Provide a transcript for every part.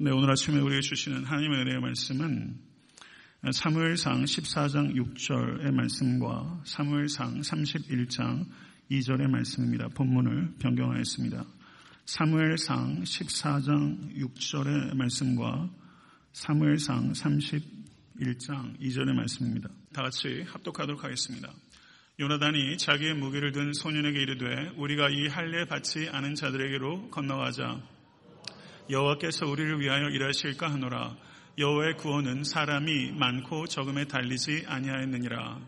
네, 오늘 아침에 우리에게 주시는 하나님의 은혜의 말씀은 사무엘상 14장 6절의 말씀과 사무엘상 31장 2절의 말씀입니다. 본문을 변경하였습니다. 사무엘상 14장 6절의 말씀과 사무엘상 31장 2절의 말씀입니다. 다 같이 합독하도록 하겠습니다. 요나단이 자기의 무기를 든 소년에게 이르되 우리가 이 할례 받지 않은 자들에게로 건너가자 여호와께서 우리를 위하여 일하실까 하노라. 여호와의 구원은 사람이 많고 적음에 달리지 아니하였느니라.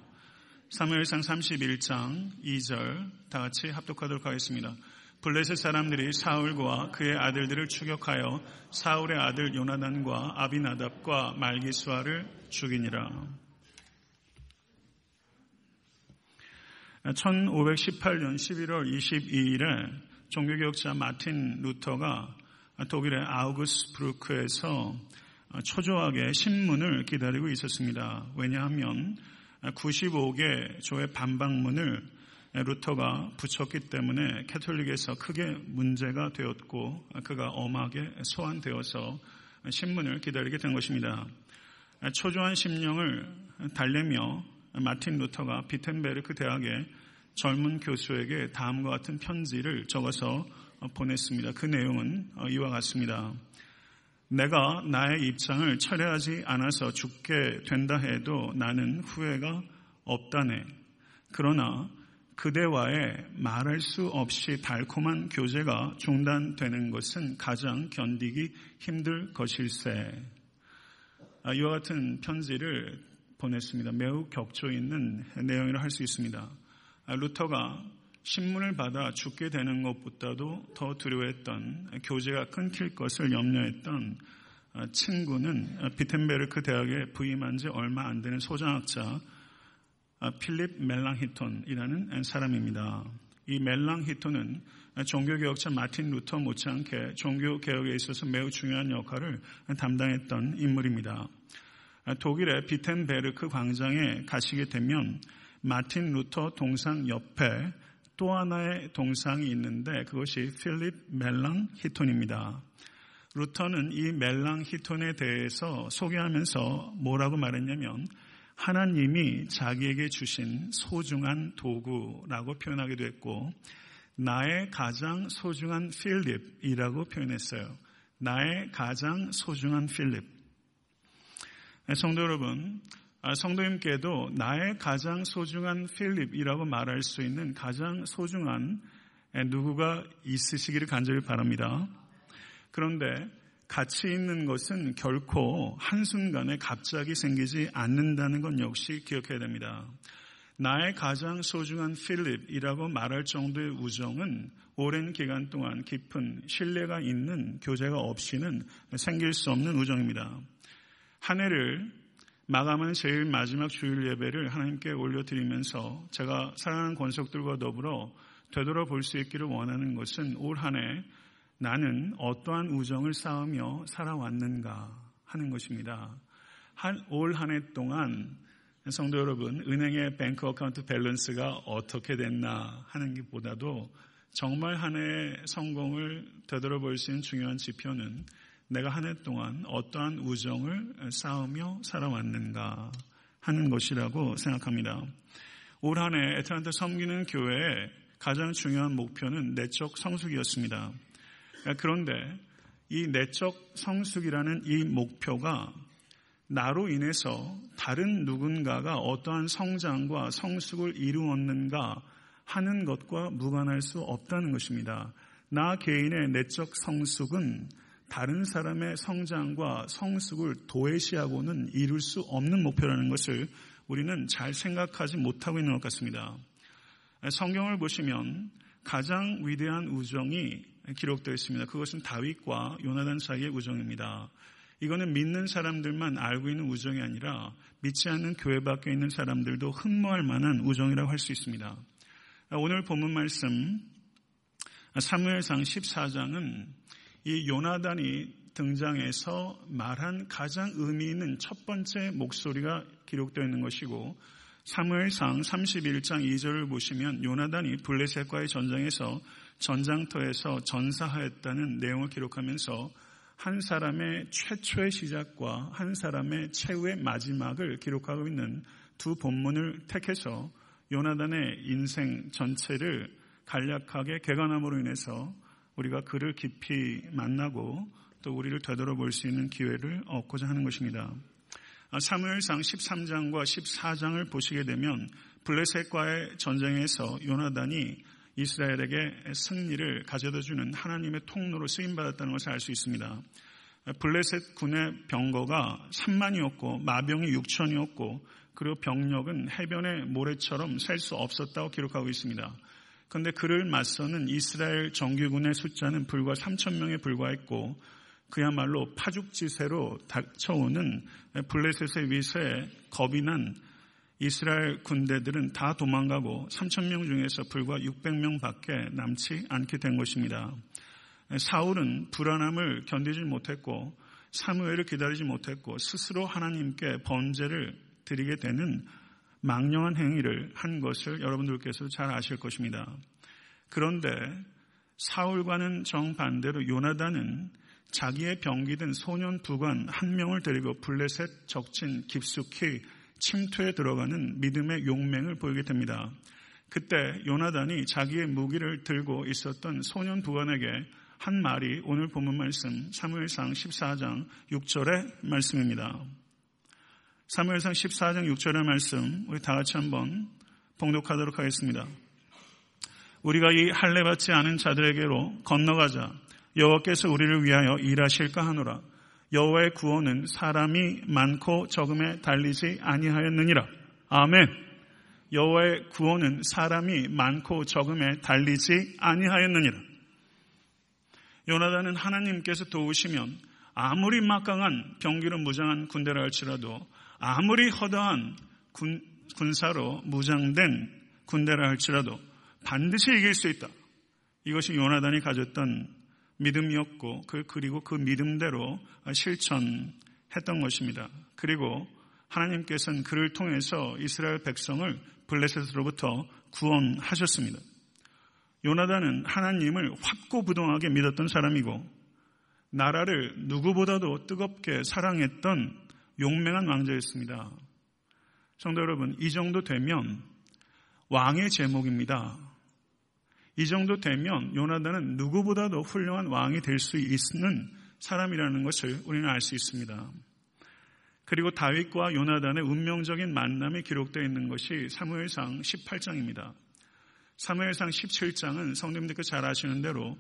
사무엘상 31장 2절 다 같이 합독하도록 하겠습니다. 블레셋 사람들이 사울과 그의 아들들을 추격하여 사울의 아들 요나단과 아비나답과 말기수아를 죽이니라. 1518년 11월 22일에 종교개혁자 마틴 루터가 독일의 아우구스브루크에서 초조하게 신문을 기다리고 있었습니다. 왜냐하면 95개 조의 반박문을 루터가 붙였기 때문에 캐톨릭에서 크게 문제가 되었고 그가 엄하게 소환되어서 신문을 기다리게 된 것입니다. 초조한 심령을 달래며 마틴 루터가 비텐베르크 대학의 젊은 교수에게 다음과 같은 편지를 적어서 어, 보냈습니다. 그 내용은 어, 이와 같습니다. 내가 나의 입장을 철회하지 않아서 죽게 된다 해도 나는 후회가 없다네. 그러나 그대와의 말할 수 없이 달콤한 교제가 중단되는 것은 가장 견디기 힘들 것일세. 아, 이와 같은 편지를 보냈습니다. 매우 격조 있는 내용이라 할 수 있습니다. 아, 루터가 신문을 받아 죽게 되는 것보다도 더 두려워했던 교제가 끊길 것을 염려했던 어, 친구는 비텐베르크 대학에 부임한 지 얼마 안 되는 소장학자 어, 필립 멜랑히톤이라는 사람입니다. 이 멜랑히톤은 종교개혁자 마틴 루터 못지않게 종교개혁에 있어서 매우 중요한 역할을 담당했던 인물입니다. 독일의 비텐베르크 광장에 가시게 되면 마틴 루터 동상 옆에 또 하나의 동상이 있는데 그것이 필립 멜랑히톤입니다. 루터는 이 멜랑히톤에 대해서 소개하면서 뭐라고 말했냐면 하나님이 자기에게 주신 소중한 도구라고 표현하기도 했고 나의 가장 소중한 필립이라고 표현했어요. 나의 가장 소중한 필립. 성도 여러분, 아, 성도님께도 나의 가장 소중한 필립이라고 말할 수 있는 가장 소중한 누구가 있으시기를 간절히 바랍니다. 그런데 가치 있는 것은 결코 한순간에 갑자기 생기지 않는다는 건 역시 기억해야 됩니다. 나의 가장 소중한 필립이라고 말할 정도의 우정은 오랜 기간 동안 깊은 신뢰가 있는 교제가 없이는 생길 수 없는 우정입니다. 한 해를 마감하는 제일 마지막 주일 예배를 하나님께 올려드리면서 제가 사랑하는 권속들과 더불어 되돌아볼 수 있기를 원하는 것은 올 한 해 나는 어떠한 우정을 쌓으며 살아왔는가 하는 것입니다. 올 한 해 동안 성도 여러분, 은행의 bank account balance가 어떻게 됐나 하는 것보다도 정말 한 해의 성공을 되돌아볼 수 있는 중요한 지표는 내가 한 해 동안 어떠한 우정을 쌓으며 살아왔는가 하는 것이라고 생각합니다. 올 한해 에트란타 섬기는 교회의 가장 중요한 목표는 내적 성숙이었습니다. 그런데 이 내적 성숙이라는 이 목표가 나로 인해서 다른 누군가가 어떠한 성장과 성숙을 이루었는가 하는 것과 무관할 수 없다는 것입니다. 나 개인의 내적 성숙은 다른 사람의 성장과 성숙을 도외시하고는 이룰 수 없는 목표라는 것을 우리는 잘 생각하지 못하고 있는 것 같습니다. 성경을 보시면 가장 위대한 우정이 기록되어 있습니다. 그것은 다윗과 요나단 사이의 우정입니다. 이거는 믿는 사람들만 알고 있는 우정이 아니라 믿지 않는 교회 밖에 있는 사람들도 흠모할 만한 우정이라고 할 수 있습니다. 오늘 본문 말씀 사무엘상 14장은 이 요나단이 등장해서 말한 가장 의미 있는 첫 번째 목소리가 기록되어 있는 것이고 사무엘상 31장 2절을 보시면 요나단이 블레셋과의 전쟁에서 전장터에서 전사하였다는 내용을 기록하면서 한 사람의 최초의 시작과 한 사람의 최후의 마지막을 기록하고 있는 두 본문을 택해서 요나단의 인생 전체를 간략하게 개관함으로 인해서 우리가 그를 깊이 만나고 또 우리를 되돌아볼 수 있는 기회를 얻고자 하는 것입니다. 아, 사무엘상 13장과 14장을 보시게 되면 블레셋과의 전쟁에서 요나단이 이스라엘에게 승리를 가져다 주는 하나님의 통로로 쓰임 받았다는 것을 알 수 있습니다. 블레셋 군의 병거가 3만이었고 마병이 6천이었고 그리고 병력은 해변의 모래처럼 셀 수 없었다고 기록하고 있습니다. 그런데 그를 맞서는 이스라엘 정규군의 숫자는 불과 3천 명에 불과했고 그야말로 파죽지세로 닥쳐오는 블레셋의 위세에 겁이 난 이스라엘 군대들은 다 도망가고 3천 명 중에서 불과 600명밖에 남지 않게 된 것입니다. 사울은 불안함을 견디지 못했고 사무엘을 기다리지 못했고 스스로 하나님께 번제를 드리게 되는 망령한 행위를 한 것을 여러분들께서 잘 아실 것입니다. 그런데 사울과는 정반대로 요나단은 자기의 병기든 소년 부관 한 명을 데리고 블레셋 적친 깊숙이 침투에 들어가는 믿음의 용맹을 보이게 됩니다. 그때 요나단이 자기의 무기를 들고 있었던 소년 부관에게 한 말이 오늘 본문 말씀 사무엘상 14장 6절의 말씀입니다. 사무엘상 14장 6절의 말씀 우리 다 같이 한번 봉독하도록 하겠습니다. 우리가 이 할례 받지 않은 자들에게로 건너가자 여호와께서 우리를 위하여 일하실까 하노라. 여호와의 구원은 사람이 많고 적음에 달리지 아니하였느니라. 아멘. 여호와의 구원은 사람이 많고 적음에 달리지 아니하였느니라. 요나단은 하나님께서 도우시면 아무리 막강한 병기로 무장한 군대라 할지라도 아무리 허다한 군, 군사로 무장된 군대라 할지라도 반드시 이길 수 있다. 이것이 요나단이 가졌던 믿음이었고 그 그리고 그 믿음대로 실천했던 것입니다. 그리고 하나님께서는 그를 통해서 이스라엘 백성을 블레셋으로부터 구원하셨습니다. 요나단은 하나님을 확고부동하게 믿었던 사람이고 나라를 누구보다도 뜨겁게 사랑했던 용맹한 왕자였습니다. 성도 여러분, 이 정도 되면 왕의 제목입니다. 이 정도 되면 요나단은 누구보다도 훌륭한 왕이 될 수 있는 사람이라는 것을 우리는 알 수 있습니다. 그리고 다윗과 요나단의 운명적인 만남이 기록되어 있는 것이 사무엘상 18장입니다. 사무엘상 17장은 성도님들께 잘 아시는 대로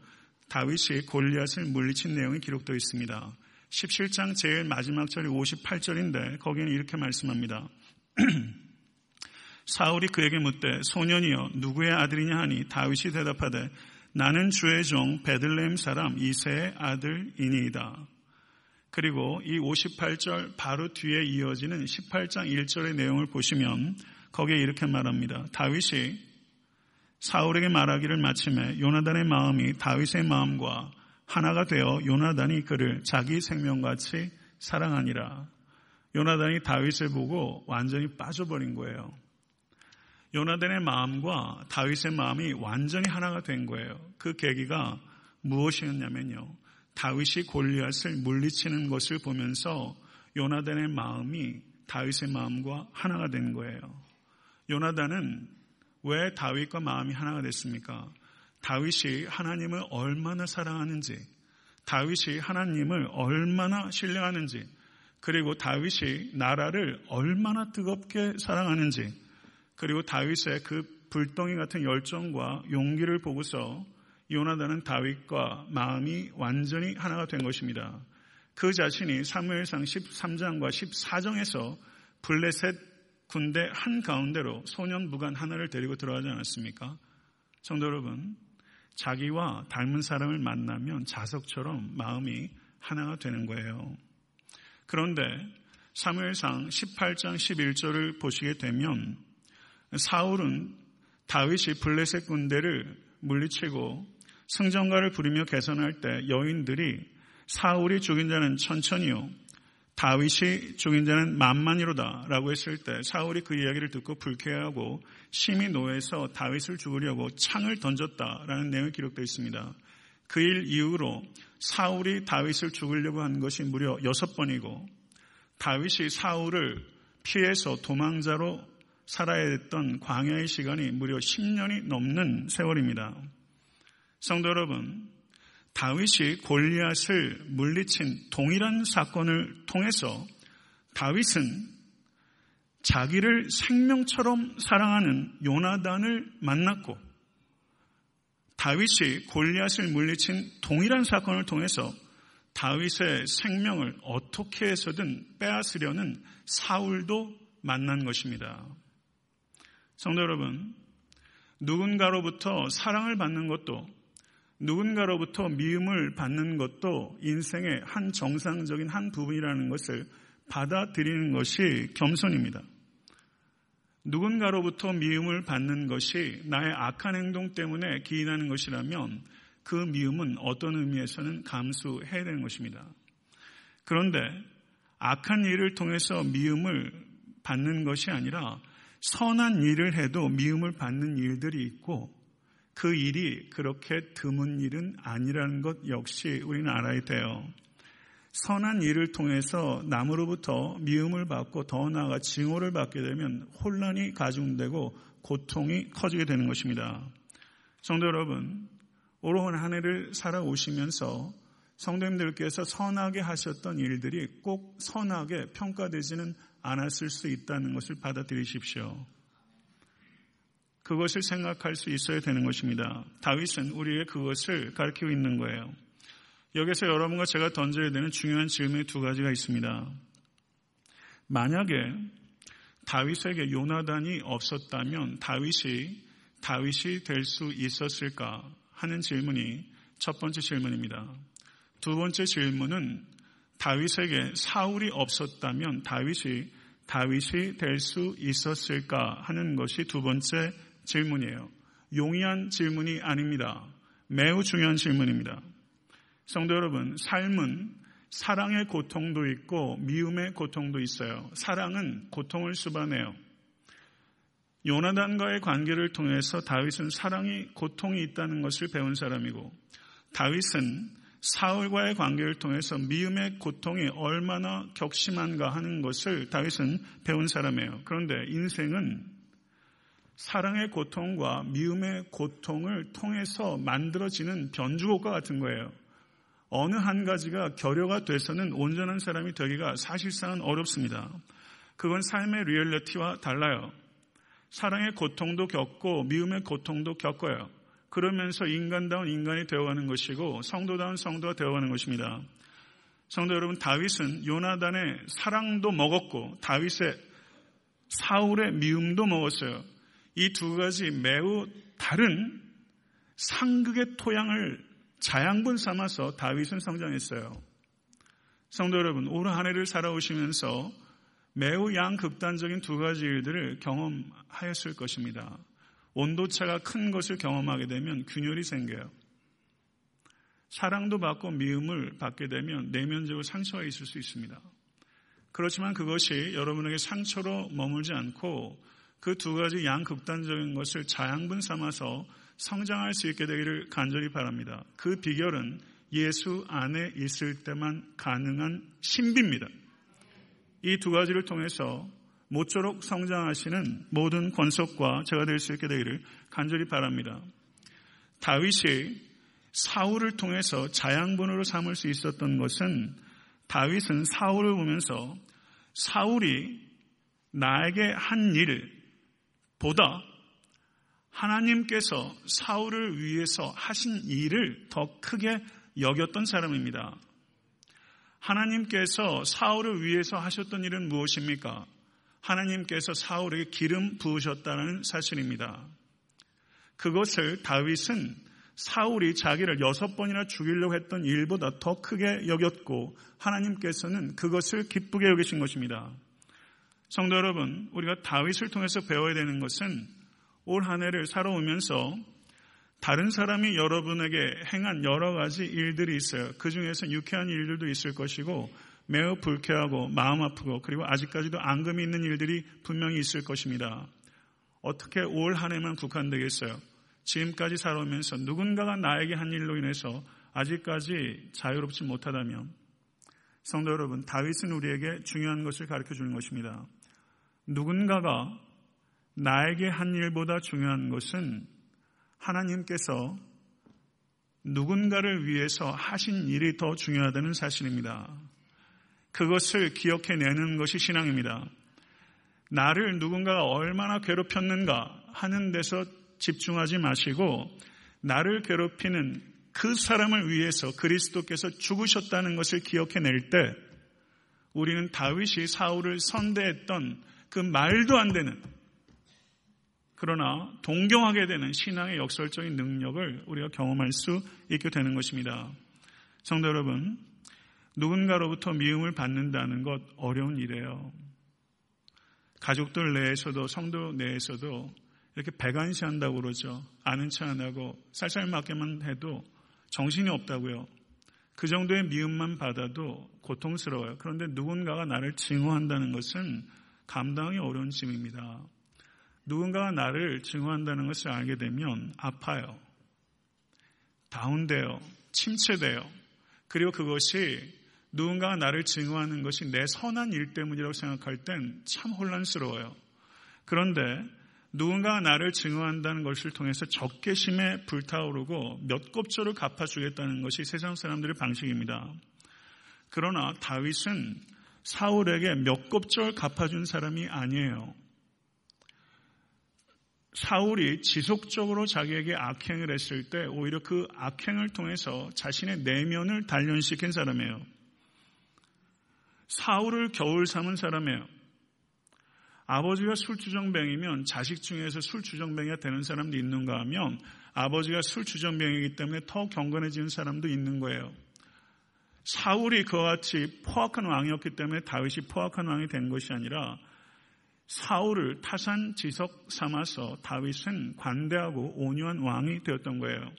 다윗이 골리앗을 물리친 내용이 기록되어 있습니다. 17장 제일 마지막 절이 58절인데 거기는 이렇게 말씀합니다. 사울이 그에게 묻되 소년이여 누구의 아들이냐 하니 다윗이 대답하되 나는 주의 종 베들레헴 사람 이세의 아들이니이다. 그리고 이 58절 바로 뒤에 이어지는 18장 1절의 내용을 보시면 거기에 이렇게 말합니다. 다윗이 사울에게 말하기를 마침에 요나단의 마음이 다윗의 마음과 하나가 되어 요나단이 그를 자기 생명같이 사랑하니라. 요나단이 다윗을 보고 완전히 빠져버린 거예요. 요나단의 마음과 다윗의 마음이 완전히 하나가 된 거예요. 그 계기가 무엇이었냐면요. 다윗이 골리앗을 물리치는 것을 보면서 요나단의 마음이 다윗의 마음과 하나가 된 거예요. 요나단은 왜 다윗과 마음이 하나가 됐습니까? 다윗이 하나님을 얼마나 사랑하는지, 다윗이 하나님을 얼마나 신뢰하는지, 그리고 다윗이 나라를 얼마나 뜨겁게 사랑하는지, 그리고 다윗의 그 불덩이 같은 열정과 용기를 보고서 요나단은 다윗과 마음이 완전히 하나가 된 것입니다. 그 자신이 사무엘상 13장과 14장에서 블레셋 군대 한 가운데로 소년 무관 하나를 데리고 들어가지 않았습니까? 성도 여러분, 자기와 닮은 사람을 만나면 자석처럼 마음이 하나가 되는 거예요. 그런데 사무엘상 18장 11절을 보시게 되면 사울은 다윗이 블레셋 군대를 물리치고 승전가를 부리며 개선할 때 여인들이 사울이 죽인 자는 천천히요 다윗이 죽인 자는 만만이로다 라고 했을 때 사울이 그 이야기를 듣고 불쾌하고 심히 노해서 다윗을 죽으려고 창을 던졌다라는 내용이 기록되어 있습니다. 그 일 이후로 사울이 다윗을 죽으려고 한 것이 무려 여섯 번이고 다윗이 사울을 피해서 도망자로 살아야 했던 광야의 시간이 무려 10년이 넘는 세월입니다. 성도 여러분, 다윗이 골리앗을 물리친 동일한 사건을 통해서 다윗은 자기를 생명처럼 사랑하는 요나단을 만났고 다윗이 골리앗을 물리친 동일한 사건을 통해서 다윗의 생명을 어떻게 해서든 빼앗으려는 사울도 만난 것입니다. 성도 여러분, 누군가로부터 사랑을 받는 것도 누군가로부터 미움을 받는 것도 인생의 한 정상적인 한 부분이라는 것을 받아들이는 것이 겸손입니다. 누군가로부터 미움을 받는 것이 나의 악한 행동 때문에 기인하는 것이라면 그 미움은 어떤 의미에서는 감수해야 되는 것입니다. 그런데 악한 일을 통해서 미움을 받는 것이 아니라 선한 일을 해도 미움을 받는 일들이 있고 그 일이 그렇게 드문 일은 아니라는 것 역시 우리는 알아야 돼요. 선한 일을 통해서 남으로부터 미움을 받고 더 나아가 징후를 받게 되면 혼란이 가중되고 고통이 커지게 되는 것입니다. 성도 여러분, 오로한 한 해를 살아오시면서 성도님들께서 선하게 하셨던 일들이 꼭 선하게 평가되지는 않았을 수 있다는 것을 받아들이십시오. 그것을 생각할 수 있어야 되는 것입니다. 다윗은 우리에게 그것을 가르치고 있는 거예요. 여기서 여러분과 제가 던져야 되는 중요한 질문이 두 가지가 있습니다. 만약에 다윗에게 요나단이 없었다면 다윗이 다윗이 될 수 있었을까 하는 질문이 첫 번째 질문입니다. 두 번째 질문은 다윗에게 사울이 없었다면 다윗이 다윗이 될 수 있었을까 하는 것이 두 번째 질문이에요. 용이한 질문이 아닙니다. 매우 중요한 질문입니다. 성도 여러분, 삶은 사랑의 고통도 있고 미움의 고통도 있어요. 사랑은 고통을 수반해요. 요나단과의 관계를 통해서 다윗은 사랑이 고통이 있다는 것을 배운 사람이고 다윗은 사울과의 관계를 통해서 미움의 고통이 얼마나 격심한가 하는 것을 다윗은 배운 사람이에요. 그런데 인생은 사랑의 고통과 미움의 고통을 통해서 만들어지는 변주곡과 같은 거예요. 어느 한 가지가 결여가 돼서는 온전한 사람이 되기가 사실상은 어렵습니다. 그건 삶의 리얼리티와 달라요. 사랑의 고통도 겪고 미움의 고통도 겪어요. 그러면서 인간다운 인간이 되어가는 것이고 성도다운 성도가 되어가는 것입니다. 성도 여러분, 다윗은 요나단의 사랑도 먹었고 다윗의 사울의 미움도 먹었어요. 이 두 가지 매우 다른 상극의 토양을 자양분 삼아서 다윗은 성장했어요. 성도 여러분, 올 한 해를 살아오시면서 매우 양극단적인 두 가지 일들을 경험하였을 것입니다. 온도차가 큰 것을 경험하게 되면 균열이 생겨요. 사랑도 받고 미움을 받게 되면 내면적으로 상처가 있을 수 있습니다. 그렇지만 그것이 여러분에게 상처로 머물지 않고 그 두 가지 양극단적인 것을 자양분 삼아서 성장할 수 있게 되기를 간절히 바랍니다. 그 비결은 예수 안에 있을 때만 가능한 신비입니다. 이 두 가지를 통해서 모쪼록 성장하시는 모든 권속과 제가 될 수 있게 되기를 간절히 바랍니다. 다윗이 사울을 통해서 자양분으로 삼을 수 있었던 것은 다윗은 사울을 보면서 사울이 나에게 한 일 보다 하나님께서 사울을 위해서 하신 일을 더 크게 여겼던 사람입니다. 하나님께서 사울을 위해서 하셨던 일은 무엇입니까? 하나님께서 사울에게 기름 부으셨다는 사실입니다. 그것을 다윗은 사울이 자기를 여섯 번이나 죽이려고 했던 일보다 더 크게 여겼고 하나님께서는 그것을 기쁘게 여기신 것입니다. 성도 여러분, 우리가 다윗을 통해서 배워야 되는 것은 올 한 해를 살아오면서 다른 사람이 여러분에게 행한 여러 가지 일들이 있어요. 그 중에서 유쾌한 일들도 있을 것이고 매우 불쾌하고 마음 아프고 그리고 아직까지도 앙금이 있는 일들이 분명히 있을 것입니다. 어떻게 올 한 해만 국한되겠어요? 지금까지 살아오면서 누군가가 나에게 한 일로 인해서 아직까지 자유롭지 못하다면 성도 여러분, 다윗은 우리에게 중요한 것을 가르쳐 주는 것입니다. 누군가가 나에게 한 일보다 중요한 것은 하나님께서 누군가를 위해서 하신 일이 더 중요하다는 사실입니다. 그것을 기억해내는 것이 신앙입니다. 나를 누군가가 얼마나 괴롭혔는가 하는 데서 집중하지 마시고 나를 괴롭히는 그 사람을 위해서 그리스도께서 죽으셨다는 것을 기억해낼 때 우리는 다윗이 사울을 선대했던 그 말도 안 되는 그러나 동경하게 되는 신앙의 역설적인 능력을 우리가 경험할 수 있게 되는 것입니다. 성도 여러분, 누군가로부터 미움을 받는다는 것 어려운 일이에요. 가족들 내에서도 성도 내에서도 이렇게 배관시한다고 그러죠. 아는 체 안 하고 쌀쌀맞게만 해도 정신이 없다고요. 그 정도의 미움만 받아도 고통스러워요. 그런데 누군가가 나를 증오한다는 것은 감당이 어려운 짐입니다. 누군가가 나를 증오한다는 것을 알게 되면 아파요. 다운돼요. 침체돼요. 그리고 그것이 누군가가 나를 증오하는 것이 내 선한 일 때문이라고 생각할 땐 참 혼란스러워요. 그런데 누군가가 나를 증오한다는 것을 통해서 적개심에 불타오르고 몇 곱절을 갚아주겠다는 것이 세상 사람들의 방식입니다. 그러나 다윗은 사울에게 몇 곱절 갚아준 사람이 아니에요. 사울이 지속적으로 자기에게 악행을 했을 때 오히려 그 악행을 통해서 자신의 내면을 단련시킨 사람이에요. 사울을 겨울 삼은 사람이에요. 아버지가 술주정뱅이면 자식 중에서 술주정뱅이가 되는 사람도 있는가 하면 아버지가 술주정뱅이기 때문에 더 경건해지는 사람도 있는 거예요. 사울이 그와 같이 포악한 왕이었기 때문에 다윗이 포악한 왕이 된 것이 아니라 사울을 타산지석 삼아서 다윗은 관대하고 온유한 왕이 되었던 거예요.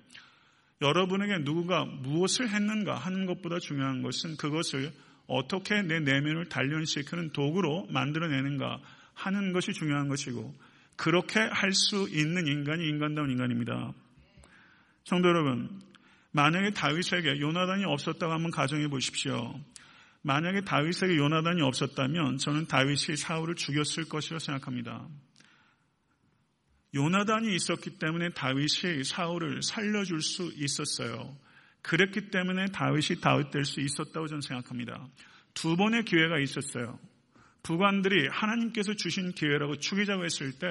여러분에게 누구가 무엇을 했는가 하는 것보다 중요한 것은 그것을 어떻게 내 내면을 단련시키는 도구로 만들어내는가 하는 것이 중요한 것이고 그렇게 할 수 있는 인간이 인간다운 인간입니다. 성도 여러분, 만약에 다윗에게 요나단이 없었다고 한번 가정해 보십시오. 만약에 다윗에게 요나단이 없었다면 저는 다윗이 사울을 죽였을 것이라고 생각합니다. 요나단이 있었기 때문에 다윗이 사울을 살려줄 수 있었어요. 그랬기 때문에 다윗이 다윗 될 수 있었다고 저는 생각합니다. 두 번의 기회가 있었어요. 부관들이 하나님께서 주신 기회라고 죽이자고 했을 때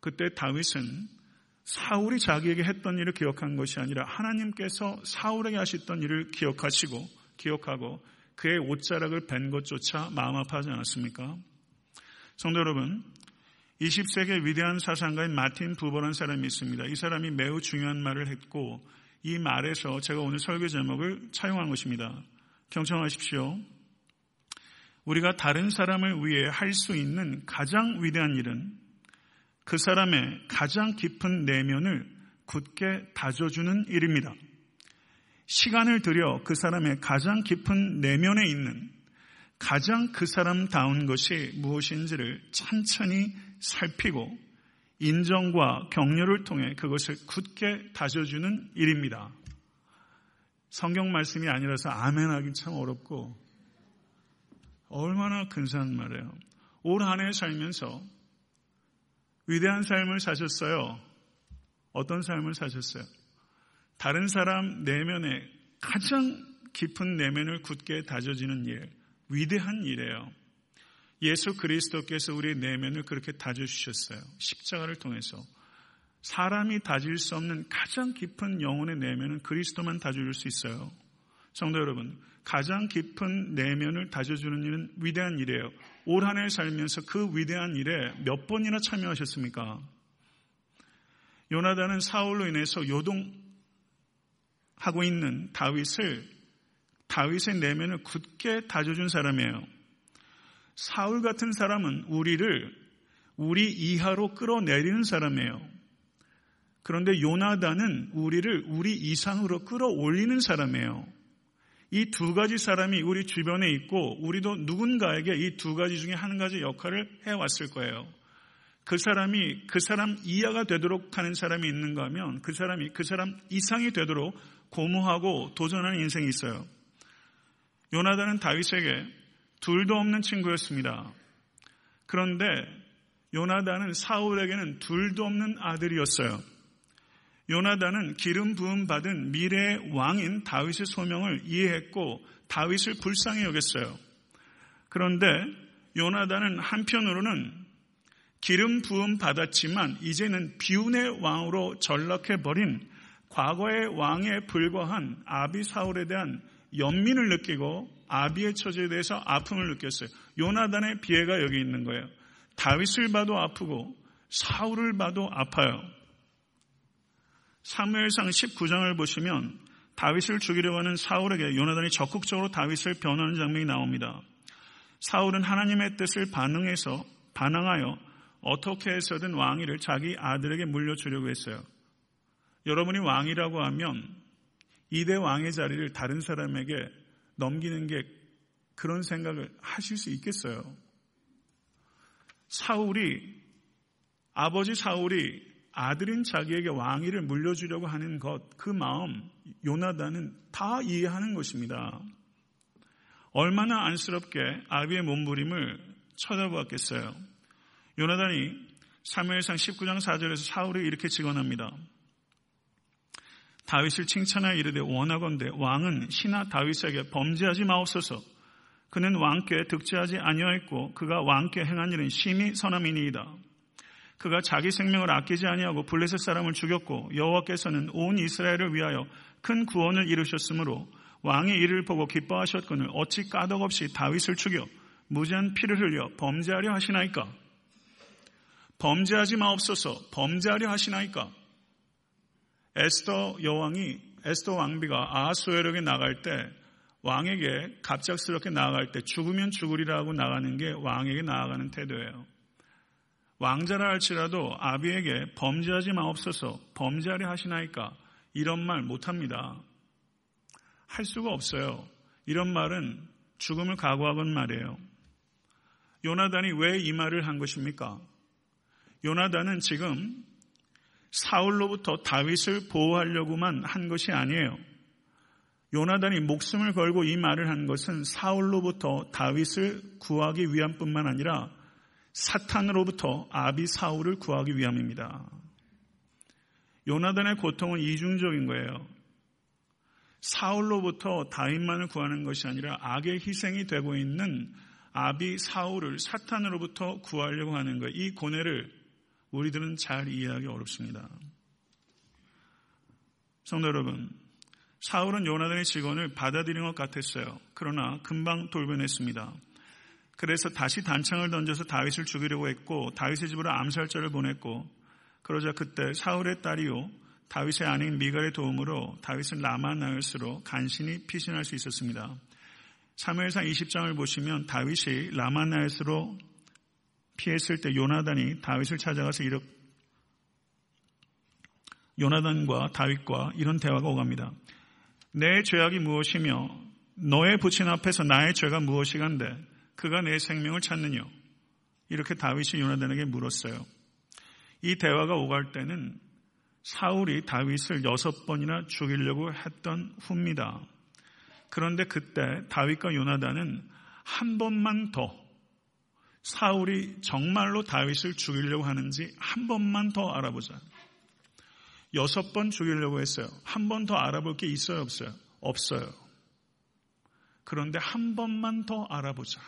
그때 다윗은 사울이 자기에게 했던 일을 기억한 것이 아니라 하나님께서 사울에게 하셨던 일을 기억하시고 기억하고 그의 옷자락을 벤 것조차 마음 아파하지 않았습니까? 성도 여러분, 20세기 위대한 사상가인 마틴 부버란 사람이 있습니다. 이 사람이 매우 중요한 말을 했고 이 말에서 제가 오늘 설교 제목을 차용한 것입니다. 경청하십시오. 우리가 다른 사람을 위해 할 수 있는 가장 위대한 일은 그 사람의 가장 깊은 내면을 굳게 다져주는 일입니다. 시간을 들여 그 사람의 가장 깊은 내면에 있는 가장 그 사람다운 것이 무엇인지를 천천히 살피고 인정과 격려를 통해 그것을 굳게 다져주는 일입니다. 성경 말씀이 아니라서 아멘 하긴 참 어렵고 얼마나 근사한 말이에요. 올 한 해 살면서 위대한 삶을 사셨어요. 어떤 삶을 사셨어요? 다른 사람 내면에 가장 깊은 내면을 굳게 다져지는 일, 위대한 일이에요. 예수 그리스도께서 우리의 내면을 그렇게 다져주셨어요. 십자가를 통해서. 사람이 다질 수 없는 가장 깊은 영혼의 내면은 그리스도만 다져줄 수 있어요. 성도 여러분, 가장 깊은 내면을 다져주는 일은 위대한 일이에요. 올 한 해 살면서 그 위대한 일에 몇 번이나 참여하셨습니까? 요나단은 사울로 인해서 요동하고 있는 다윗을 다윗의 내면을 굳게 다져준 사람이에요. 사울 같은 사람은 우리를 우리 이하로 끌어내리는 사람이에요. 그런데 요나단은 우리를 우리 이상으로 끌어올리는 사람이에요. 이 두 가지 사람이 우리 주변에 있고 우리도 누군가에게 이 두 가지 중에 한 가지 역할을 해왔을 거예요. 그 사람이 그 사람 이하가 되도록 하는 사람이 있는가 하면 그 사람이 그 사람 이상이 되도록 고무하고 도전하는 인생이 있어요. 요나단은 다윗에게 둘도 없는 친구였습니다. 그런데 요나단은 사울에게는 둘도 없는 아들이었어요. 요나단은 기름 부음 받은 미래의 왕인 다윗의 소명을 이해했고 다윗을 불쌍히 여겼어요. 그런데 요나단은 한편으로는 기름 부음 받았지만 이제는 비운의 왕으로 전락해 버린 과거의 왕에 불과한 아비 사울에 대한 연민을 느끼고 아비의 처지에 대해서 아픔을 느꼈어요. 요나단의 비애가 여기 있는 거예요. 다윗을 봐도 아프고 사울을 봐도 아파요. 사무엘상 19장을 보시면 다윗을 죽이려고 하는 사울에게 요나단이 적극적으로 다윗을 변호하는 장면이 나옵니다. 사울은 하나님의 뜻을 반응해서 반항하여 어떻게 해서든 왕위를 자기 아들에게 물려주려고 했어요. 여러분이 왕이라고 하면 이대 왕의 자리를 다른 사람에게 넘기는 게 그런 생각을 하실 수 있겠어요. 사울이 아버지 사울이 아들인 자기에게 왕위를 물려주려고 하는 것, 그 마음, 요나단은 다 이해하는 것입니다. 얼마나 안쓰럽게 아비의 몸부림을 쳐다보았겠어요. 요나단이 3무엘상 19장 4절에서 사울이 이렇게 직언합니다. 다윗을 칭찬하여 이르되 원하건대 왕은 신하 다윗에게 범죄하지 마옵소서. 그는 왕께 득죄하지 아니하였고 그가 왕께 행한 일은 심히 선함이니이다. 그가 자기 생명을 아끼지 아니하고 블레셋 사람을 죽였고 여호와께서는 온 이스라엘을 위하여 큰 구원을 이루셨으므로 왕이 이를 보고 기뻐하셨거늘 어찌 까덕없이 다윗을 죽여 무지한 피를 흘려 범죄하려 하시나이까? 범죄하지 마옵소서 범죄하려 하시나이까? 에스더 여왕이 에스더 왕비가 아하수에력에 나갈 때 왕에게 갑작스럽게 나아갈 때 죽으면 죽으리라고 나가는 게 왕에게 나아가는 태도예요. 왕자라 할지라도 아비에게 범죄하지 마옵소서 범죄하려 하시나이까 이런 말 못합니다. 할 수가 없어요. 이런 말은 죽음을 각오하건 말이에요. 요나단이 왜 이 말을 한 것입니까? 요나단은 지금 사울로부터 다윗을 보호하려고만 한 것이 아니에요. 요나단이 목숨을 걸고 이 말을 한 것은 사울로부터 다윗을 구하기 위함뿐만 아니라 사탄으로부터 아비 사울을 구하기 위함입니다. 요나단의 고통은 이중적인 거예요. 사울로부터 다윗만을 구하는 것이 아니라 악의 희생이 되고 있는 아비 사울을 사탄으로부터 구하려고 하는 거예요. 이 고뇌를 우리들은 잘 이해하기 어렵습니다. 성도 여러분, 사울은 요나단의 직원을 받아들인 것 같았어요. 그러나 금방 돌변했습니다. 그래서 다시 단창을 던져서 다윗을 죽이려고 했고 다윗의 집으로 암살자를 보냈고 그러자 그때 사울의 딸이요 다윗의 아내인 미갈의 도움으로 다윗은 라마나였으로 간신히 피신할 수 있었습니다. 3무엘상 20장을 보시면 다윗이 라마나였으로 피했을 때 요나단이 다윗을 찾아가서 이렇게 요나단과 다윗과 이런 대화가 오갑니다. 내 죄악이 무엇이며 너의 부친 앞에서 나의 죄가 무엇이간데 그가 내 생명을 찾느냐? 이렇게 다윗이 요나단에게 물었어요. 이 대화가 오갈 때는 사울이 다윗을 여섯 번이나 죽이려고 했던 후입니다. 그런데 그때 다윗과 요나단은 한 번만 더 사울이 정말로 다윗을 죽이려고 하는지 한 번만 더 알아보자. 여섯 번 죽이려고 했어요. 한 번 더 알아볼 게 있어요, 없어요? 없어요. 그런데 한 번만 더 알아보자.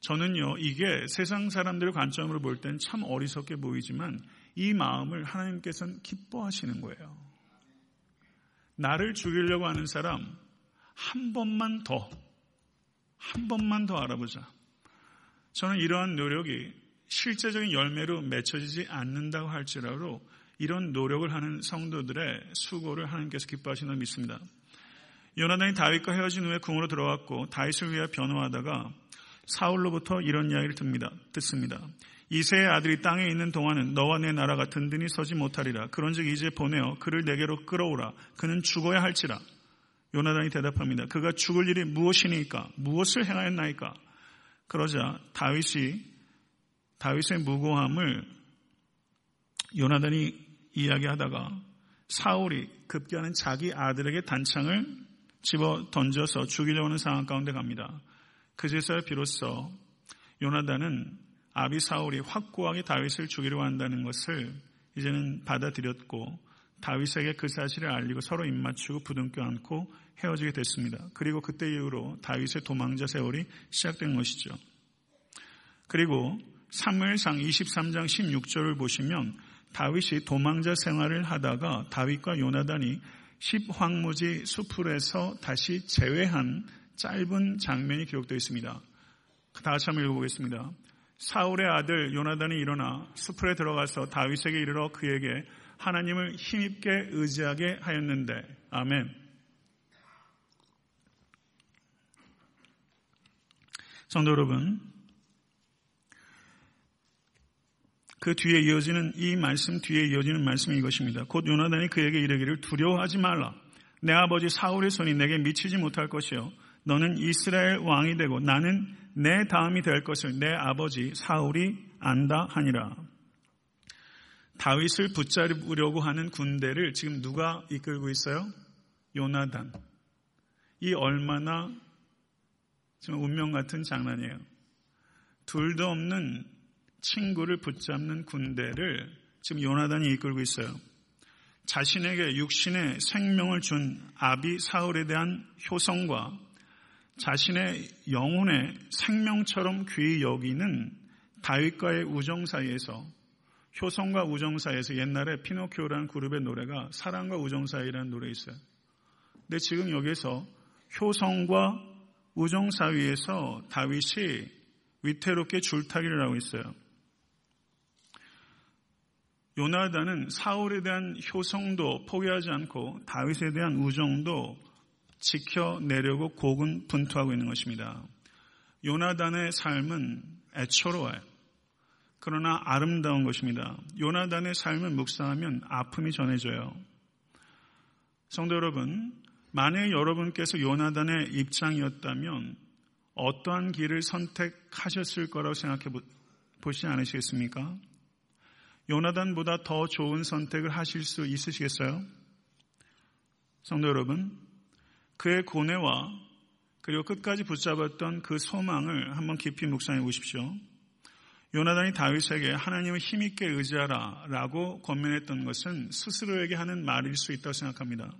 저는요, 이게 세상 사람들의 관점으로 볼땐참 어리석게 보이지만 이 마음을 하나님께서는 기뻐하시는 거예요. 나를 죽이려고 하는 사람 한 번만 더, 한 번만 더 알아보자. 저는 이러한 노력이 실제적인 열매로 맺혀지지 않는다고 할지라도 이런 노력을 하는 성도들의 수고를 하나님께서 기뻐하시는 믿습니다. 요나단이 다윗과 헤어진 후에 궁으로 들어왔고 다윗을 위해 변호하다가 사울로부터 이런 이야기를 듭니다. 듣습니다. 이세의 아들이 땅에 있는 동안은 너와 내 나라가 든든히 서지 못하리라. 그런즉 이제 보내어 그를 내게로 끌어오라. 그는 죽어야 할지라. 요나단이 대답합니다. 그가 죽을 일이 무엇이니까? 무엇을 행하였나이까? 그러자 다윗이 다윗의 무고함을 요나단이 이야기하다가 사울이 급기야는 자기 아들에게 단창을 집어 던져서 죽이려고 하는 상황 가운데 갑니다. 그제서야 비로소 요나단은 아비 사울이 확고하게 다윗을 죽이려고 한다는 것을 이제는 받아들였고 다윗에게 그 사실을 알리고 서로 입맞추고 부둥켜 안고 헤어지게 됐습니다. 그리고 그때 이후로 다윗의 도망자 세월이 시작된 것이죠. 그리고 3무엘상 23장 16절을 보시면 다윗이 도망자 생활을 하다가 다윗과 요나단이 십황무지 수풀에서 다시 재회한 짧은 장면이 기록되어 있습니다. 다 같이 한번 읽어보겠습니다. 사울의 아들 요나단이 일어나 수풀에 들어가서 다윗에게 이르러 그에게 하나님을 힘입게 의지하게 하였는데 아멘. 성도 여러분, 그 뒤에 이어지는 이 말씀 뒤에 이어지는 말씀이 이것입니다. 곧 요나단이 그에게 이르기를 두려워하지 말라. 내 아버지 사울의 손이 내게 미치지 못할 것이요 너는 이스라엘 왕이 되고 나는 내 다음이 될 것을 내 아버지 사울이 안다 하니라. 다윗을 붙잡으려고 하는 군대를 지금 누가 이끌고 있어요? 요나단. 이 얼마나 지금 운명 같은 장난이에요. 둘도 없는 친구를 붙잡는 군대를 지금 요나단이 이끌고 있어요. 자신에게 육신의 생명을 준 아비 사울에 대한 효성과 자신의 영혼의 생명처럼 귀히 여기는 다윗과의 우정 사이에서 효성과 우정 사이에서 옛날에 피노키오라는 그룹의 노래가 사랑과 우정 사이라는 노래 있어요. 근데 지금 여기서 효성과 우정 사이에서 다윗이 위태롭게 줄타기를 하고 있어요. 요나단은 사울에 대한 효성도 포기하지 않고 다윗에 대한 우정도 지켜내려고 고군분투하고 있는 것입니다. 요나단의 삶은 애초로워요. 그러나 아름다운 것입니다. 요나단의 삶을 묵상하면 아픔이 전해져요. 성도 여러분, 만약 여러분께서 요나단의 입장이었다면 어떠한 길을 선택하셨을 거라고 생각해 보시지 않으시겠습니까? 요나단보다 더 좋은 선택을 하실 수 있으시겠어요? 성도 여러분, 그의 고뇌와 그리고 끝까지 붙잡았던 그 소망을 한번 깊이 묵상해 보십시오. 요나단이 다윗에게 하나님을 힘있게 의지하라 라고 권면했던 것은 스스로에게 하는 말일 수 있다고 생각합니다.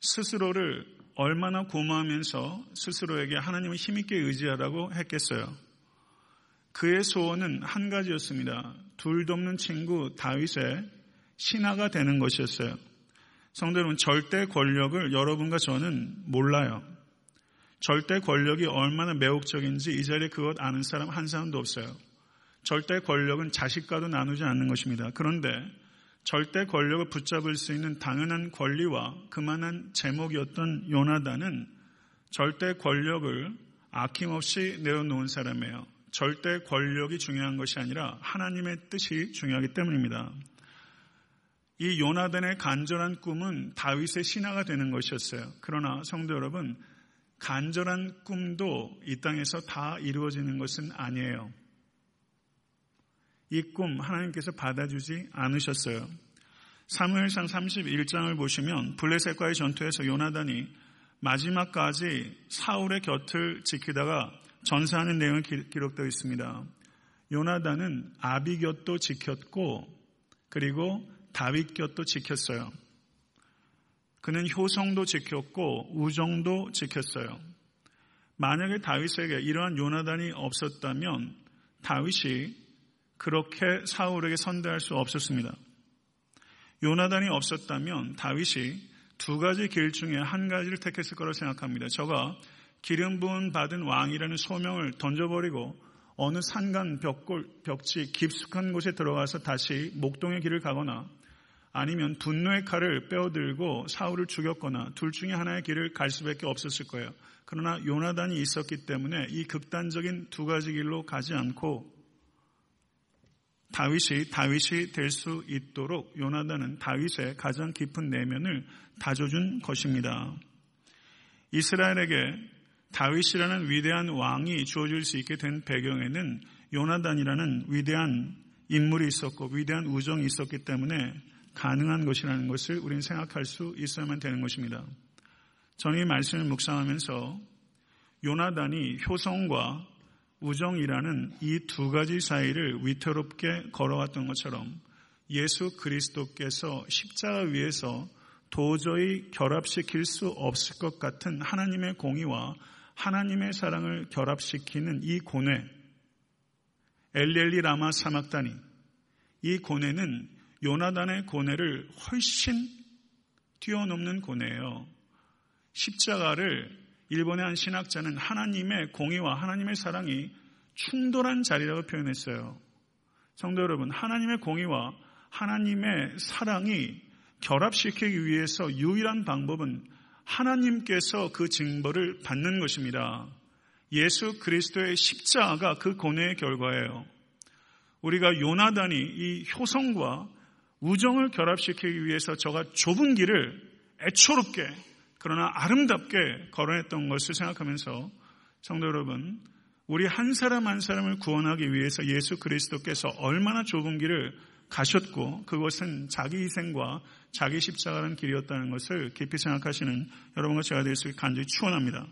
스스로를 얼마나 고마우면서 스스로에게 하나님을 힘있게 의지하라고 했겠어요. 그의 소원은 한 가지였습니다. 둘도 없는 친구 다윗의 신하가 되는 것이었어요. 성도 여러분, 절대 권력을 여러분과 저는 몰라요. 절대 권력이 얼마나 매혹적인지 이 자리에 그것 아는 사람 한 사람도 없어요. 절대 권력은 자식과도 나누지 않는 것입니다. 그런데 절대 권력을 붙잡을 수 있는 당연한 권리와 그만한 제목이었던 요나단은 절대 권력을 아낌없이 내어놓은 사람이에요. 절대 권력이 중요한 것이 아니라 하나님의 뜻이 중요하기 때문입니다. 이 요나단의 간절한 꿈은 다윗의 신하가 되는 것이었어요. 그러나 성도 여러분, 간절한 꿈도 이 땅에서 다 이루어지는 것은 아니에요. 이 꿈 하나님께서 받아주지 않으셨어요. 사무엘상 31장을 보시면 블레셋과의 전투에서 요나단이 마지막까지 사울의 곁을 지키다가 전사하는 내용이 기록되어 있습니다. 요나단은 아비 곁도 지켰고 그리고 다윗 곁도 지켰어요. 그는 효성도 지켰고 우정도 지켰어요. 만약에 다윗에게 이러한 요나단이 없었다면 다윗이 그렇게 사울에게 선대할 수 없었습니다. 요나단이 없었다면 다윗이 두 가지 길 중에 한 가지를 택했을 거라고 생각합니다. 저가 기름 부은 받은 왕이라는 소명을 던져버리고 어느 산간 벽골, 벽지 깊숙한 곳에 들어가서 다시 목동의 길을 가거나 아니면 분노의 칼을 빼어들고 사울을 죽였거나 둘 중에 하나의 길을 갈 수밖에 없었을 거예요. 그러나 요나단이 있었기 때문에 이 극단적인 두 가지 길로 가지 않고 다윗이 다윗이 될 수 있도록 요나단은 다윗의 가장 깊은 내면을 다져준 것입니다. 이스라엘에게 다윗이라는 위대한 왕이 주어질 수 있게 된 배경에는 요나단이라는 위대한 인물이 있었고 위대한 우정이 있었기 때문에 가능한 것이라는 것을 우리는 생각할 수 있어야만 되는 것입니다. 저는 이 말씀을 묵상하면서 요나단이 효성과 우정이라는 이 두 가지 사이를 위태롭게 걸어왔던 것처럼 예수 그리스도께서 십자가 위에서 도저히 결합시킬 수 없을 것 같은 하나님의 공의와 하나님의 사랑을 결합시키는 이 고뇌, 엘렐리 라마 사막단이 이 고뇌는 요나단의 고뇌를 훨씬 뛰어넘는 고뇌예요. 십자가를 일본의 한 신학자는 하나님의 공의와 하나님의 사랑이 충돌한 자리라고 표현했어요. 성도 여러분, 하나님의 공의와 하나님의 사랑이 결합시키기 위해서 유일한 방법은 하나님께서 그 징벌을 받는 것입니다. 예수 그리스도의 십자가 그 고뇌의 결과예요. 우리가 요나단이 이 효성과 우정을 결합시키기 위해서 저가 좁은 길을 애초롭게 그러나 아름답게 걸어냈던 것을 생각하면서 성도 여러분, 우리 한 사람 한 사람을 구원하기 위해서 예수 그리스도께서 얼마나 좁은 길을 가셨고 그것은 자기 희생과 자기 십자가라는 길이었다는 것을 깊이 생각하시는 여러분과 제가 될 수 있게 간절히 추원합니다.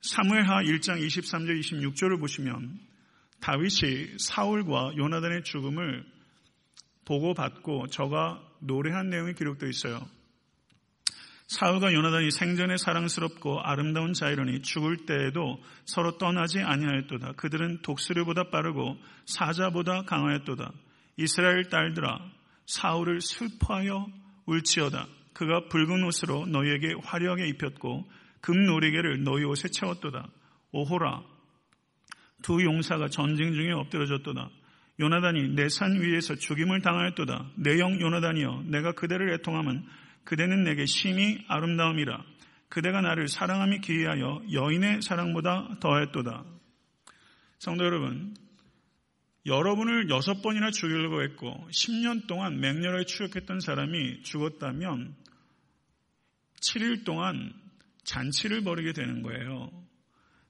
사무엘하 1장 23절 26절을 보시면 다윗이 사울과 요나단의 죽음을 보고받고 저가 노래한 내용이 기록되어 있어요. 사울과 요나단이 생전에 사랑스럽고 아름다운 자이러니 죽을 때에도 서로 떠나지 아니하였도다. 그들은 독수리보다 빠르고 사자보다 강하였도다. 이스라엘 딸들아 사울을 슬퍼하여 울지어다. 그가 붉은 옷으로 너희에게 화려하게 입혔고 금 노리개를 너희 옷에 채웠도다. 오호라 두 용사가 전쟁 중에 엎드러졌도다. 요나단이 내 산 위에서 죽임을 당하였도다. 내 영 요나단이여 내가 그대를 애통하면 그대는 내게 심히 아름다움이라. 그대가 나를 사랑함이 기이하여 여인의 사랑보다 더했도다. 성도 여러분, 여러분을 여섯 번이나 죽이려고 했고 10년 동안 맹렬하게 추격했던 사람이 죽었다면 7일 동안 잔치를 벌이게 되는 거예요.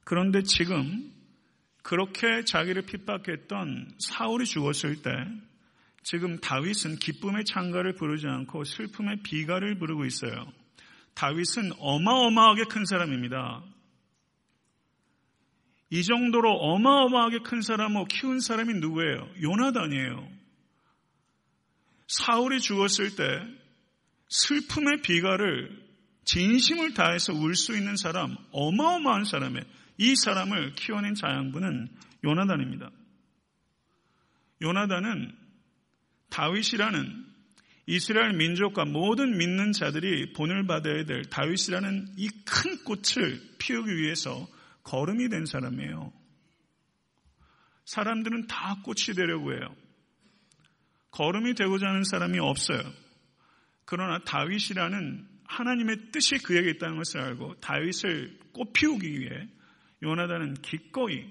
그런데 지금 그렇게 자기를 핍박했던 사울이 죽었을 때 지금 다윗은 기쁨의 창가를 부르지 않고 슬픔의 비가를 부르고 있어요. 다윗은 어마어마하게 큰 사람입니다. 이 정도로 어마어마하게 큰 사람을 키운 사람이 누구예요? 요나단이에요. 사울이 죽었을 때 슬픔의 비가를 진심을 다해서 울 수 있는 사람, 어마어마한 사람의 이 사람을 키워낸 자양분은 요나단입니다. 요나단은 다윗이라는 이스라엘 민족과 모든 믿는 자들이 본을 받아야 될 다윗이라는 이 큰 꽃을 피우기 위해서 걸음이 된 사람이에요. 사람들은 다 꽃이 되려고 해요. 걸음이 되고자 하는 사람이 없어요. 그러나 다윗이라는 하나님의 뜻이 그에게 있다는 것을 알고 다윗을 꽃 피우기 위해 요나단은 기꺼이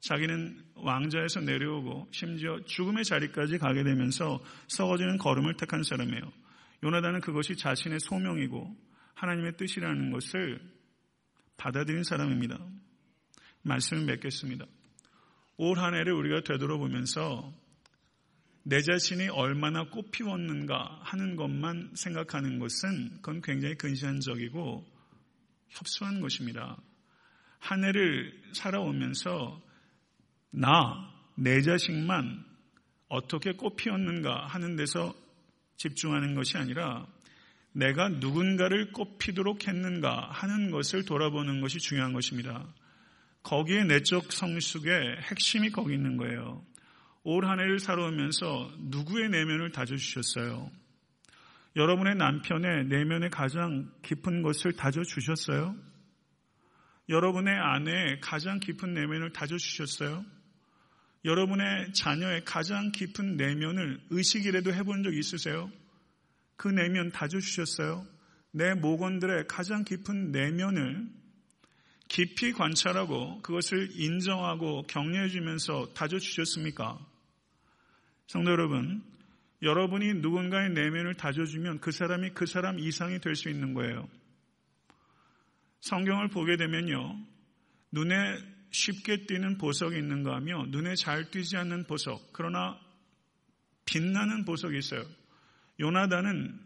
자기는 왕자에서 내려오고 심지어 죽음의 자리까지 가게 되면서 썩어지는 걸음을 택한 사람이에요. 요나단은 그것이 자신의 소명이고 하나님의 뜻이라는 것을 받아들인 사람입니다. 말씀을 맺겠습니다. 올 한 해를 우리가 되돌아보면서 내 자신이 얼마나 꽃피웠는가 하는 것만 생각하는 것은 그건 굉장히 근시안적이고 협소한 것입니다. 한 해를 살아오면서 나, 내 자식만 어떻게 꽃피웠는가 하는 데서 집중하는 것이 아니라 내가 누군가를 꽃피도록 했는가 하는 것을 돌아보는 것이 중요한 것입니다. 거기에 내적 성숙의 핵심이 거기 있는 거예요. 올 한 해를 살아오면서 누구의 내면을 다져주셨어요? 여러분의 남편의 내면의 가장 깊은 것을 다져주셨어요? 여러분의 아내의 가장 깊은 내면을 다져주셨어요? 여러분의 자녀의 가장 깊은 내면을 의식이라도 해본 적 있으세요? 그 내면 다져주셨어요? 내 모건들의 가장 깊은 내면을 깊이 관찰하고 그것을 인정하고 격려해 주면서 다져주셨습니까? 성도 여러분, 여러분이 누군가의 내면을 다져주면 그 사람이 그 사람 이상이 될 수 있는 거예요. 성경을 보게 되면요. 눈에 쉽게 띄는 보석이 있는가 하며 눈에 잘 띄지 않는 보석, 그러나 빛나는 보석이 있어요. 요나단은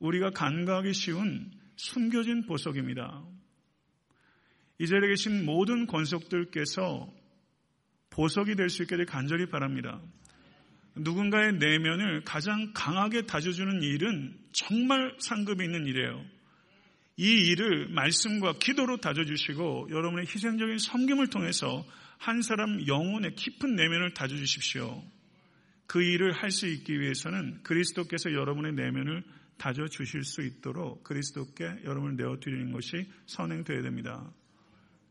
우리가 간과하기 쉬운 숨겨진 보석입니다. 이 자리에 계신 모든 권속들께서 보석이 될수되 간절히 바랍니다. 누군가의 내면을 가장 강하게 다져주는 일은 정말 상급이 있는 일이에요. 이 일을 말씀과 기도로 다져주시고 여러분의 희생적인 섬김을 통해서 한 사람 영혼의 깊은 내면을 다져주십시오. 그 일을 할 수 있기 위해서는 그리스도께서 여러분의 내면을 다져주실 수 있도록 그리스도께 여러분을 내어드리는 것이 선행되어야 됩니다.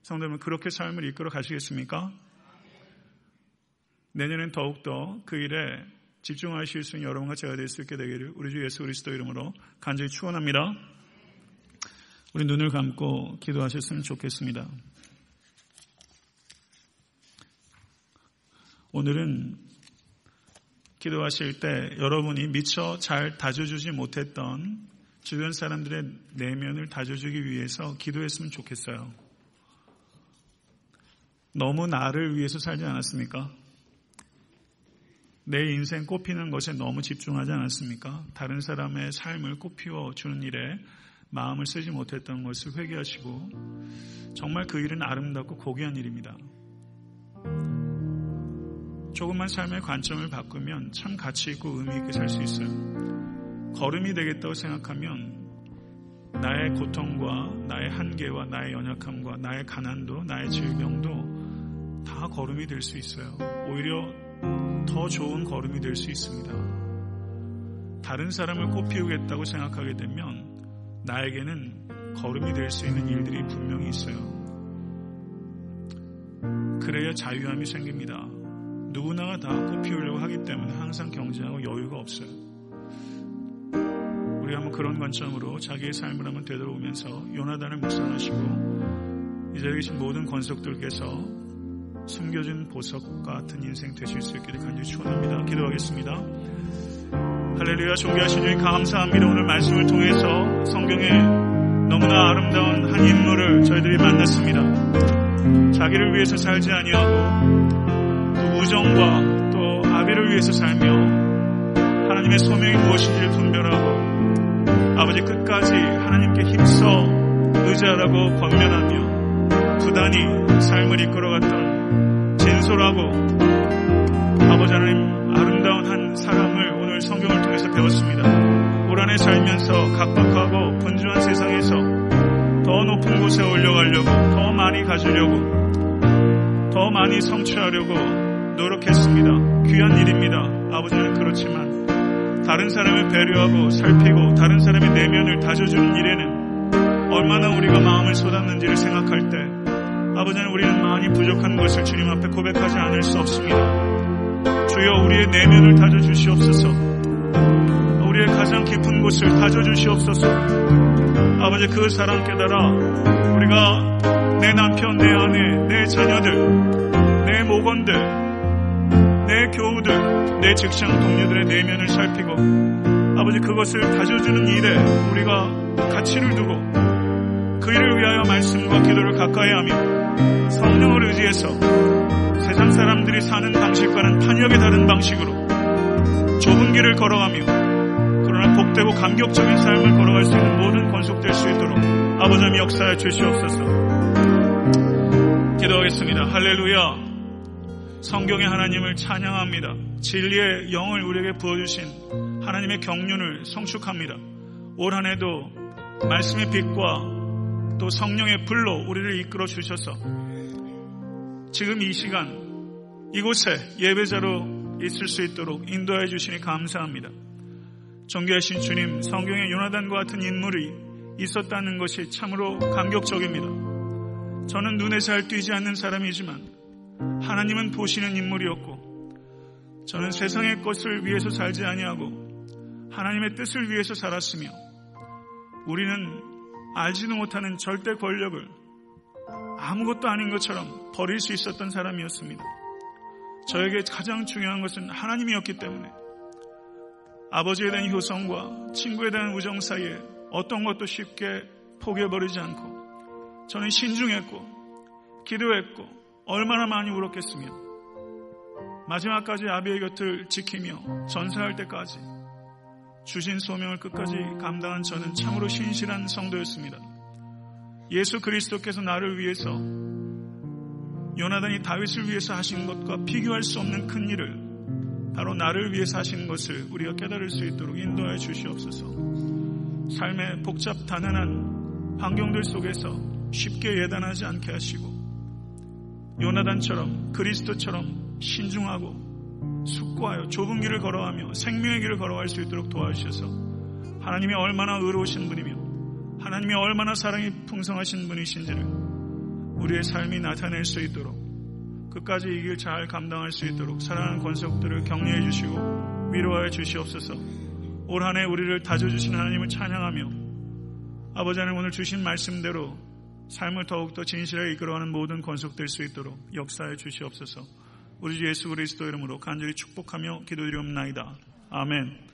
성도님은 그렇게 삶을 이끌어 가시겠습니까? 내년엔 더욱더 그 일에 집중하실 수 있는 여러분과 제가 될 수 있게 되기를 우리 주 예수 그리스도 이름으로 간절히 축원합니다. 우리 눈을 감고 기도하셨으면 좋겠습니다. 오늘은 기도하실 때 여러분이 미처 잘 다져주지 못했던 주변 사람들의 내면을 다져주기 위해서 기도했으면 좋겠어요. 너무 나를 위해서 살지 않았습니까? 내 인생 꽃피는 것에 너무 집중하지 않았습니까? 다른 사람의 삶을 꽃피워 주는 일에 마음을 쓰지 못했던 것을 회개하시고 정말 그 일은 아름답고 고귀한 일입니다. 조금만 삶의 관점을 바꾸면 참 가치 있고 의미 있게 살 수 있어요. 걸음이 되겠다고 생각하면 나의 고통과 나의 한계와 나의 연약함과 나의 가난도 나의 질병도 다 걸음이 될 수 있어요. 오히려 더 좋은 걸음이 될 수 있습니다. 다른 사람을 꽃피우겠다고 생각하게 되면 나에게는 걸음이 될 수 있는 일들이 분명히 있어요. 그래야 자유함이 생깁니다. 누구나가 다 꽃피우려고 하기 때문에 항상 경쟁하고 여유가 없어요. 우리 한번 그런 관점으로 자기의 삶을 한번 되돌아보면서 요나단을 묵상하시고 이 자리에 계신 모든 권속들께서 숨겨진 보석 같은 인생 되실 수 있기를 간절히 축원합니다. 기도하겠습니다. 할렐루야 존귀하신 주님 감사합니다. 오늘 말씀을 통해서 성경에 너무나 아름다운 한 인물을 저희들이 만났습니다. 자기를 위해서 살지 아니하고 또 우정과 또 아비를 위해서 살며 하나님의 소명이 무엇인지를 분별하고 아버지 끝까지 하나님께 힘써 의지하라고 권면하며 부단히 삶을 이끌어갔던 진솔하고 아버지 하나님 아름다운 한 사람을 오늘 성경을 통해서 배웠습니다. 올 한해 살면서 각박하고 분주한 세상에서 더 높은 곳에 올려가려고 더 많이 가지려고 더 많이 성취하려고 노력했습니다. 귀한 일입니다. 아버지는 그렇지만 다른 사람을 배려하고 살피고 다른 사람의 내면을 다져주는 일에는 얼마나 우리가 마음을 쏟았는지를 생각할 때 아버지는 우리는 많이 부족한 것을 주님 앞에 고백하지 않을 수 없습니다. 주여 우리의 내면을 다져 주시옵소서. 우리의 가장 깊은 곳을 다져 주시옵소서. 아버지 그 사랑 깨달아 우리가 내 남편, 내 아내, 내 자녀들, 내 모건들, 내 교우들, 내 직장 동료들의 내면을 살피고 아버지 그것을 다져주는 일에 우리가 가치를 두고 그 일을 위하여 말씀과 기도를 가까이 하며 성령을 의지해서 세상 사람들이 사는 방식과는 판역이 다른 방식으로 좁은 길을 걸어가며 그러나 복되고 감격적인 삶을 걸어갈 수 있는 모든 권속될 수 있도록 아버지 역사에 주시옵소서 기도하겠습니다. 할렐루야 성경의 하나님을 찬양합니다. 진리의 영을 우리에게 부어주신 하나님의 경륜을 성축합니다. 올 한해도 말씀의 빛과 또 성령의 불로 우리를 이끌어 주셔서 지금 이 시간 이곳에 예배자로 있을 수 있도록 인도해 주시니 감사합니다. 존귀하신 주님, 성경에 요나단과 같은 인물이 있었다는 것이 참으로 감격적입니다. 저는 눈에 잘 띄지 않는 사람이지만 하나님은 보시는 인물이었고 저는 세상의 것을 위해서 살지 아니하고 하나님의 뜻을 위해서 살았으며 우리는 알지도 못하는 절대 권력을 아무것도 아닌 것처럼 버릴 수 있었던 사람이었습니다. 저에게 가장 중요한 것은 하나님이었기 때문에 아버지에 대한 효성과 친구에 대한 우정 사이에 어떤 것도 쉽게 포기해버리지 않고 저는 신중했고 기도했고 얼마나 많이 울었겠으며 마지막까지 아비의 곁을 지키며 전사할 때까지 주신 소명을 끝까지 감당한 저는 참으로 신실한 성도였습니다. 예수 그리스도께서 나를 위해서 요나단이 다윗을 위해서 하신 것과 비교할 수 없는 큰 일을 바로 나를 위해서 하신 것을 우리가 깨달을 수 있도록 인도하여 주시옵소서. 삶의 복잡 단단한 환경들 속에서 쉽게 예단하지 않게 하시고 요나단처럼 그리스도처럼 신중하고 숙고하여 좁은 길을 걸어가며 생명의 길을 걸어갈 수 있도록 도와주셔서 하나님이 얼마나 의로우신 분이며 하나님이 얼마나 사랑이 풍성하신 분이신지를 우리의 삶이 나타낼 수 있도록 끝까지 이 길 잘 감당할 수 있도록 사랑하는 권속들을 격려해 주시고 위로하여 주시옵소서 올 한해 우리를 다져주신 하나님을 찬양하며 아버지 하나님 오늘 주신 말씀대로 삶을 더욱더 진실하게 이끌어가는 모든 권속될 수 있도록 역사해 주시옵소서 우리 주 예수 그리스도 이름으로 간절히 축복하며 기도드리옵나이다. 아멘.